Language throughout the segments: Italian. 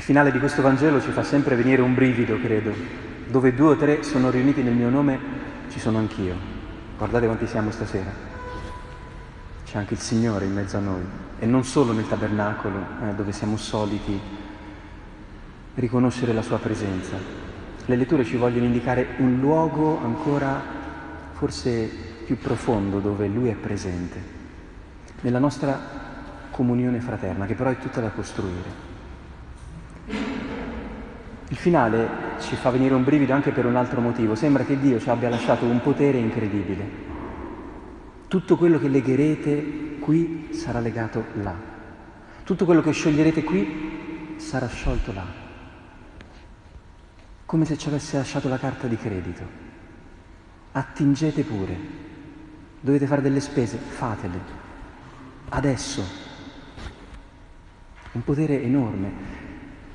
Il finale di questo Vangelo ci fa sempre venire un brivido, credo. Dove due o tre sono riuniti nel mio nome, ci sono anch'io. Guardate quanti siamo stasera. C'è anche il Signore in mezzo a noi. E non solo nel tabernacolo, eh, dove siamo soliti riconoscere la sua presenza. Le letture ci vogliono indicare un luogo ancora forse più profondo dove Lui è presente, nella nostra comunione fraterna, che però è tutta da costruire. Il finale ci fa venire un brivido anche per un altro motivo. Sembra che Dio ci abbia lasciato un potere incredibile. Tutto quello che legherete qui sarà legato là. Tutto quello che scioglierete qui sarà sciolto là. Come se ci avesse lasciato la carta di credito. Attingete pure. Dovete fare delle spese, fatele. Adesso. Un potere enorme.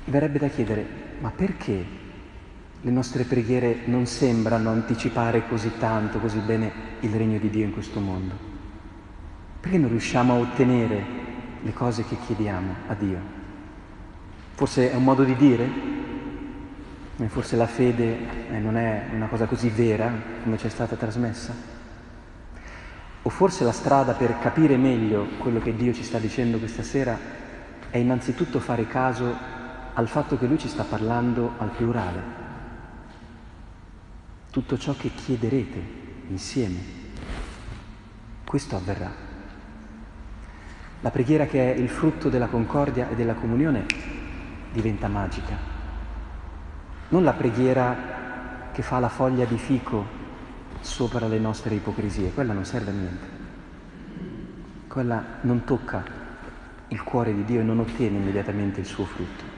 Verrebbe da chiedere, ma perché le nostre preghiere non sembrano anticipare così tanto, così bene il regno di Dio in questo mondo? Perché non riusciamo a ottenere le cose che chiediamo a Dio? Forse è un modo di dire? Forse la fede eh, non è una cosa così vera come ci è stata trasmessa? O forse la strada per capire meglio quello che Dio ci sta dicendo questa sera è innanzitutto fare caso al fatto che lui ci sta parlando al plurale. Tutto ciò che chiederete insieme, questo avverrà. La preghiera che è il frutto della concordia e della comunione diventa magica. Non la preghiera che fa la foglia di fico sopra le nostre ipocrisie, quella non serve a niente. Quella non tocca il cuore di Dio e non ottiene immediatamente il suo frutto.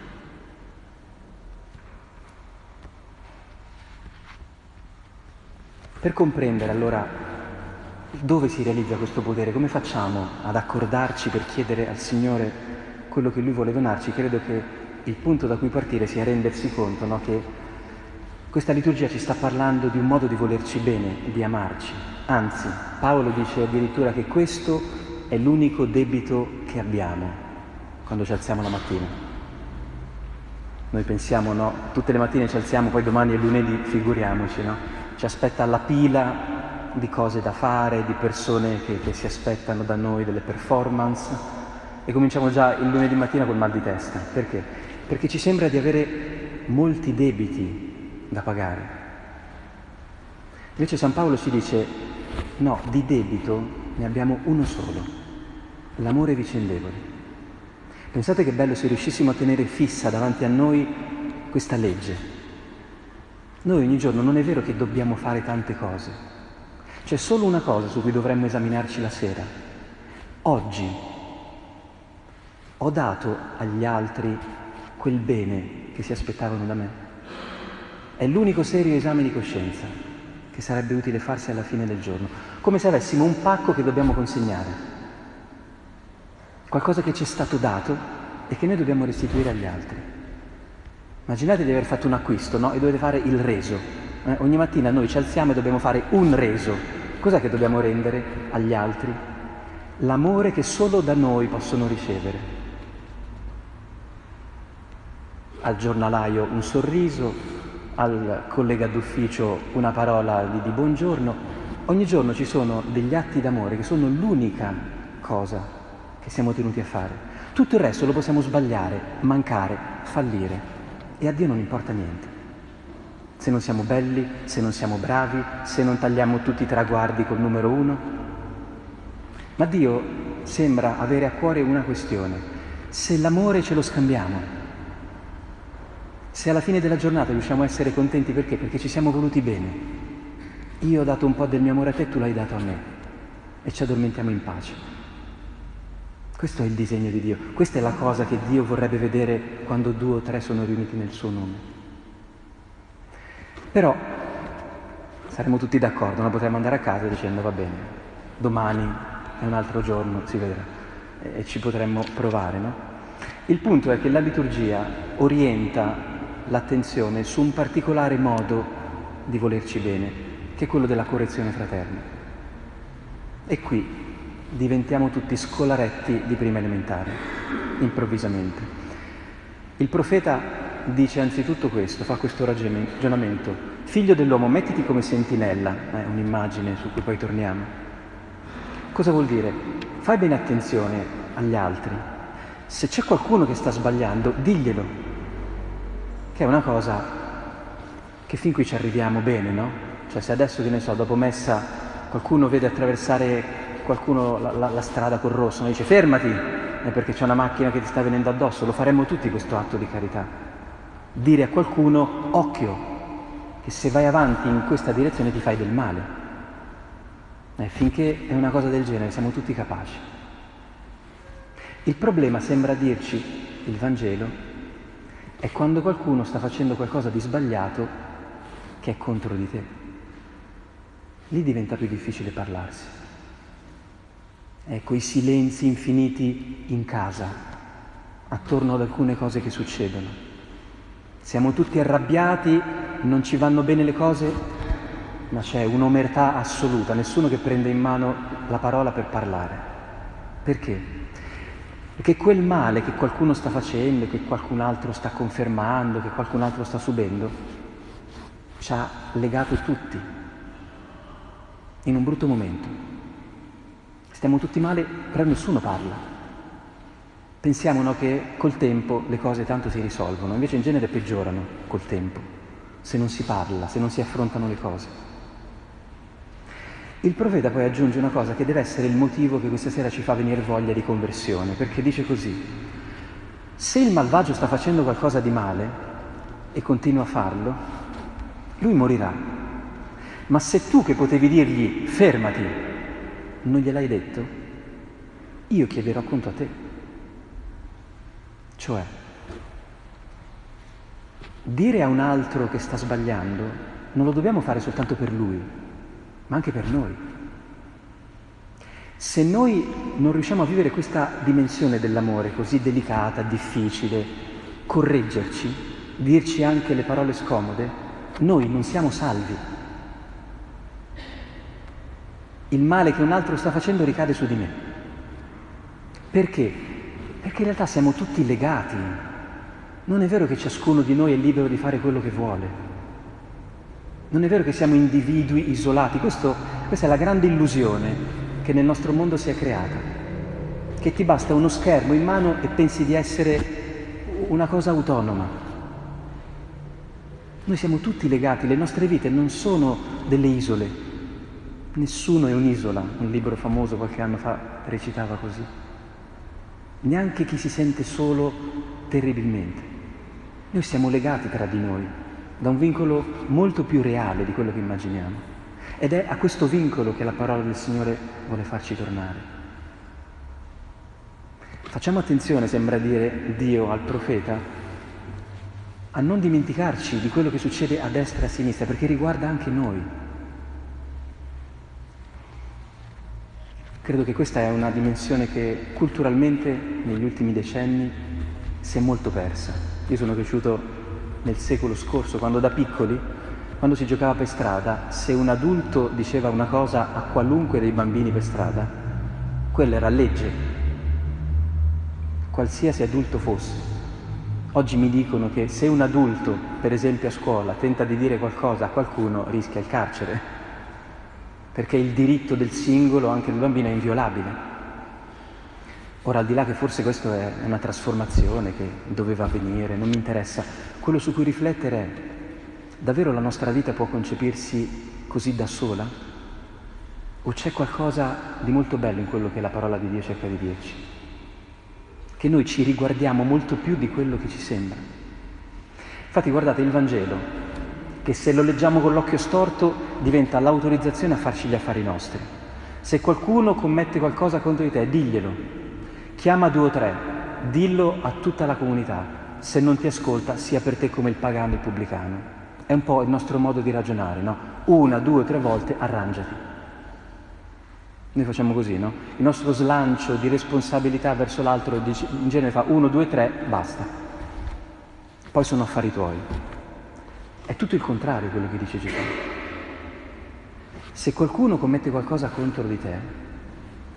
Per comprendere allora dove si realizza questo potere, come facciamo ad accordarci per chiedere al Signore quello che Lui vuole donarci, credo che il punto da cui partire sia rendersi conto no, che questa liturgia ci sta parlando di un modo di volerci bene, di amarci. Anzi, Paolo dice addirittura che questo è l'unico debito che abbiamo quando ci alziamo la mattina. Noi pensiamo, no, tutte le mattine ci alziamo, poi domani è lunedì, figuriamoci, no? Ci aspetta la pila di cose da fare, di persone che, che si aspettano da noi delle performance e cominciamo già il lunedì mattina col mal di testa. Perché? Perché ci sembra di avere molti debiti da pagare. Invece San Paolo ci dice no, di debito ne abbiamo uno solo, l'amore vicendevole. Pensate che bello se riuscissimo a tenere fissa davanti a noi questa legge, noi ogni giorno non è vero che dobbiamo fare tante cose, c'è solo una cosa su cui dovremmo esaminarci la sera. Oggi ho dato agli altri quel bene che si aspettavano da me. È l'unico serio esame di coscienza che sarebbe utile farsi alla fine del giorno, come se avessimo un pacco che dobbiamo consegnare, qualcosa che ci è stato dato e che noi dobbiamo restituire agli altri. Immaginate di aver fatto un acquisto no? e dovete fare il reso. Eh? Ogni mattina noi ci alziamo e dobbiamo fare un reso. Cos'è che dobbiamo rendere agli altri? L'amore che solo da noi possono ricevere. Al giornalaio un sorriso, al collega d'ufficio una parola di, di buongiorno. Ogni giorno ci sono degli atti d'amore che sono l'unica cosa che siamo tenuti a fare. Tutto il resto lo possiamo sbagliare, mancare, fallire e a Dio non importa niente. Se non siamo belli, se non siamo bravi, se non tagliamo tutti i traguardi col numero uno. Ma Dio sembra avere a cuore una questione. Se l'amore ce lo scambiamo, se alla fine della giornata riusciamo a essere contenti perché? Perché ci siamo voluti bene. Io ho dato un po' del mio amore a te, tu l'hai dato a me e ci addormentiamo in pace. Questo è il disegno di Dio, questa è la cosa che Dio vorrebbe vedere quando due o tre sono riuniti nel suo nome. Però saremo tutti d'accordo, non potremmo andare a casa dicendo va bene, domani è un altro giorno, si vedrà, e ci potremmo provare, no? Il punto è che la liturgia orienta l'attenzione su un particolare modo di volerci bene, che è quello della correzione fraterna. E qui diventiamo tutti scolaretti di prima elementare, improvvisamente. Il profeta dice anzitutto questo, fa questo ragionamento. Figlio dell'uomo, mettiti come sentinella, è un'immagine su cui poi torniamo. Cosa vuol dire? Fai bene attenzione agli altri. Se c'è qualcuno che sta sbagliando, diglielo, che è una cosa che fin qui ci arriviamo bene, no? Cioè se adesso, che ne so, dopo messa qualcuno vede attraversare qualcuno la, la, la strada col rosso, no? dice fermati, è perché c'è una macchina che ti sta venendo addosso, lo faremmo tutti questo atto di carità. Dire a qualcuno, occhio, che se vai avanti in questa direzione ti fai del male. Eh, finché è una cosa del genere, siamo tutti capaci. Il problema sembra dirci, il Vangelo, è quando qualcuno sta facendo qualcosa di sbagliato che è contro di te. Lì diventa più difficile parlarsi. Ecco, i silenzi infiniti in casa, attorno ad alcune cose che succedono. Siamo tutti arrabbiati, non ci vanno bene le cose, ma c'è un'omertà assoluta, nessuno che prende in mano la parola per parlare. Perché? Perché quel male che qualcuno sta facendo, che qualcun altro sta confermando, che qualcun altro sta subendo, ci ha legato tutti in un brutto momento. Stiamo tutti male, però nessuno parla. Pensiamo no, che col tempo le cose tanto si risolvono, invece in genere peggiorano col tempo, se non si parla, se non si affrontano le cose. Il profeta poi aggiunge una cosa che deve essere il motivo che questa sera ci fa venire voglia di conversione, perché dice così, se il malvagio sta facendo qualcosa di male e continua a farlo, lui morirà. Ma se tu che potevi dirgli fermati, non gliel'hai detto, io chiederò conto a te. Cioè, dire a un altro che sta sbagliando non lo dobbiamo fare soltanto per lui, ma anche per noi. Se noi non riusciamo a vivere questa dimensione dell'amore così delicata, difficile, correggerci, dirci anche le parole scomode, noi non siamo salvi. Il male che un altro sta facendo ricade su di me. Perché? Perché in realtà siamo tutti legati. Non è vero che ciascuno di noi è libero di fare quello che vuole. Non è vero che siamo individui isolati, Questo, questa è la grande illusione che nel nostro mondo si è creata, che ti basta uno schermo in mano e pensi di essere una cosa autonoma. Noi siamo tutti legati, le nostre vite non sono delle isole, nessuno è un'isola, un libro famoso qualche anno fa recitava così, neanche chi si sente solo terribilmente. Noi siamo legati tra di noi, da un vincolo molto più reale di quello che immaginiamo. Ed è a questo vincolo che la parola del Signore vuole farci tornare. Facciamo attenzione, sembra dire Dio al profeta, a non dimenticarci di quello che succede a destra e a sinistra, perché riguarda anche noi. Credo che questa è una dimensione che culturalmente negli ultimi decenni si è molto persa. Io sono cresciuto nel secolo scorso, quando da piccoli, quando si giocava per strada, se un adulto diceva una cosa a qualunque dei bambini per strada, quella era legge, qualsiasi adulto fosse. Oggi mi dicono che se un adulto, per esempio a scuola, tenta di dire qualcosa a qualcuno, rischia il carcere, perché il diritto del singolo, anche del bambino, è inviolabile. Ora, al di là che forse questa è una trasformazione che doveva avvenire, non mi interessa, quello su cui riflettere è, davvero la nostra vita può concepirsi così da sola? O c'è qualcosa di molto bello in quello che la parola di Dio cerca di dirci? Che noi ci riguardiamo molto più di quello che ci sembra. Infatti guardate il Vangelo, che se lo leggiamo con l'occhio storto diventa l'autorizzazione a farci gli affari nostri. Se qualcuno commette qualcosa contro di te, diglielo. Chiama due o tre, dillo a tutta la comunità se non ti ascolta sia per te come il pagano e il pubblicano. È un po' il nostro modo di ragionare, no? Una, due, tre volte arrangiati. Noi facciamo così, no? Il nostro slancio di responsabilità verso l'altro in genere fa uno, due, tre, basta. Poi sono affari tuoi. È tutto il contrario quello che dice Gesù. Se qualcuno commette qualcosa contro di te,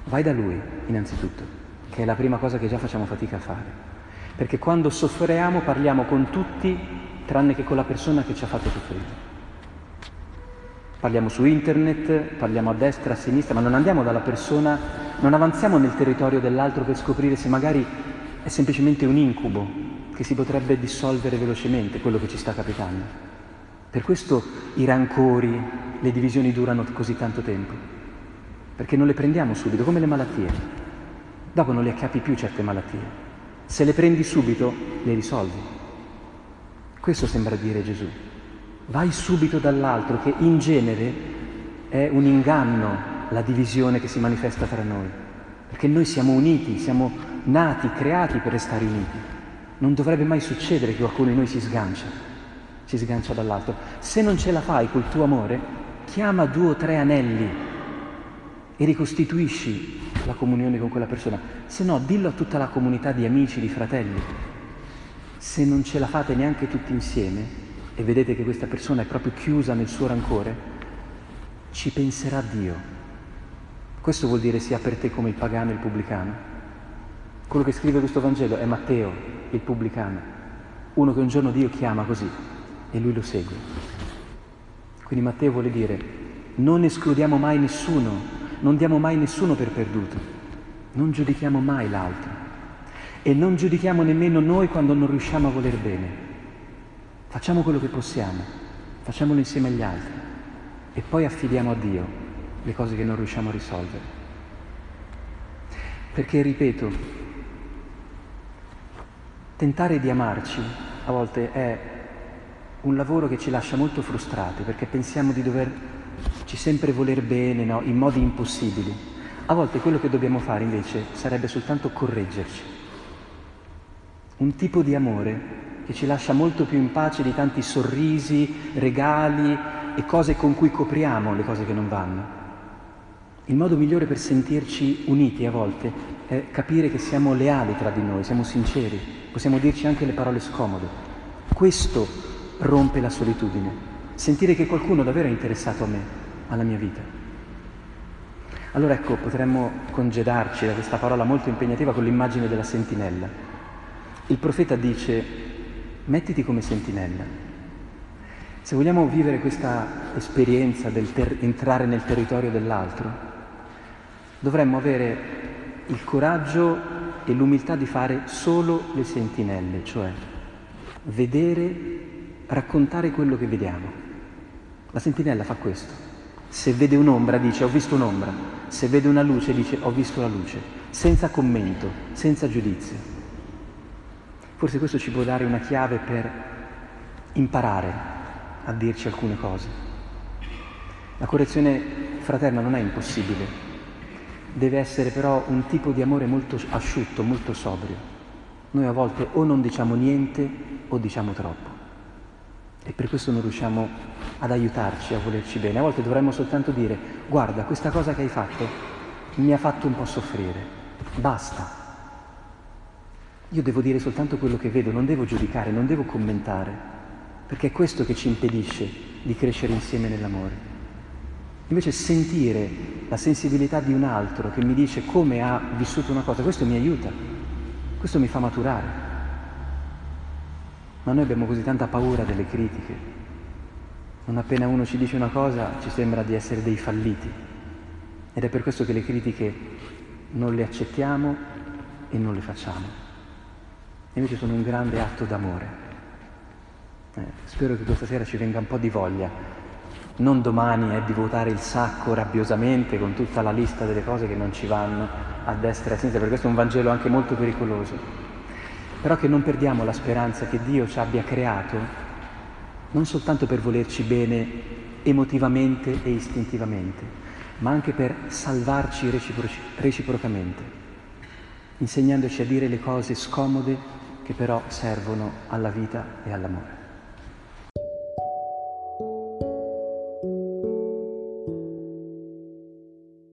vai da lui innanzitutto, che è la prima cosa che già facciamo fatica a fare. Perché quando soffriamo parliamo con tutti tranne che con la persona che ci ha fatto soffrire. Parliamo su internet, parliamo a destra, a sinistra, ma non andiamo dalla persona, non avanziamo nel territorio dell'altro per scoprire se magari è semplicemente un incubo che si potrebbe dissolvere velocemente, quello che ci sta capitando. Per questo i rancori, le divisioni durano così tanto tempo, perché non le prendiamo subito, come le malattie. Dopo non le acchiappi più certe malattie. Se le prendi subito, le risolvi. Questo sembra dire Gesù. Vai subito dall'altro, che in genere è un inganno la divisione che si manifesta tra noi, perché noi siamo uniti, siamo nati, creati per restare uniti. Non dovrebbe mai succedere che qualcuno di noi si sgancia, si sgancia dall'altro. Se non ce la fai col tuo amore, chiama due o tre anelli e ricostituisci la comunione con quella persona. Se no, dillo a tutta la comunità di amici, di fratelli. Se non ce la fate neanche tutti insieme, e vedete che questa persona è proprio chiusa nel suo rancore, ci penserà Dio. Questo vuol dire sia per te come il pagano e il pubblicano. Quello che scrive questo Vangelo è Matteo, il pubblicano, uno che un giorno Dio chiama così e lui lo segue. Quindi Matteo vuole dire, non escludiamo mai nessuno, non diamo mai nessuno per perduto, non giudichiamo mai l'altro e non giudichiamo nemmeno noi quando non riusciamo a voler bene. Facciamo quello che possiamo, facciamolo insieme agli altri e poi affidiamo a Dio le cose che non riusciamo a risolvere. Perché, ripeto, tentare di amarci a volte è un lavoro che ci lascia molto frustrati perché pensiamo di doverci sempre voler bene, no? in modi impossibili. A volte quello che dobbiamo fare invece sarebbe soltanto correggerci. Un tipo di amore che ci lascia molto più in pace di tanti sorrisi, regali e cose con cui copriamo le cose che non vanno. Il modo migliore per sentirci uniti a volte è capire che siamo leali tra di noi, siamo sinceri, possiamo dirci anche le parole scomode. Questo rompe la solitudine, sentire che qualcuno davvero è interessato a me, alla mia vita. Allora ecco, potremmo congedarci da questa parola molto impegnativa con l'immagine della sentinella. Il profeta dice mettiti come sentinella. Se vogliamo vivere questa esperienza del ter- entrare nel territorio dell'altro, dovremmo avere il coraggio e l'umiltà di fare solo le sentinelle, cioè vedere, raccontare quello che vediamo. La sentinella fa questo. Se vede un'ombra dice ho visto un'ombra, se vede una luce dice ho visto la luce, senza commento, senza giudizio. Forse questo ci può dare una chiave per imparare a dirci alcune cose. La correzione fraterna non è impossibile, deve essere però un tipo di amore molto asciutto, molto sobrio. Noi a volte o non diciamo niente o diciamo troppo e per questo non riusciamo ad aiutarci a volerci bene. A volte dovremmo soltanto dire guarda, questa cosa che hai fatto mi ha fatto un po' soffrire, basta, io devo dire soltanto quello che vedo, non devo giudicare, non devo commentare, perché è questo che ci impedisce di crescere insieme nell'amore. Invece sentire la sensibilità di un altro che mi dice come ha vissuto una cosa, questo mi aiuta, questo mi fa maturare. Ma noi abbiamo così tanta paura delle critiche. Non appena uno ci dice una cosa ci sembra di essere dei falliti. Ed è per questo che le critiche non le accettiamo e non le facciamo invece sono un grande atto d'amore. Eh, spero che questa sera ci venga un po' di voglia, non domani è di votare il sacco rabbiosamente con tutta la lista delle cose che non ci vanno a destra e a sinistra, perché questo è un Vangelo anche molto pericoloso, però che non perdiamo la speranza che Dio ci abbia creato non soltanto per volerci bene emotivamente e istintivamente, ma anche per salvarci reciproci- reciprocamente, insegnandoci a dire le cose scomode che però servono alla vita e all'amore.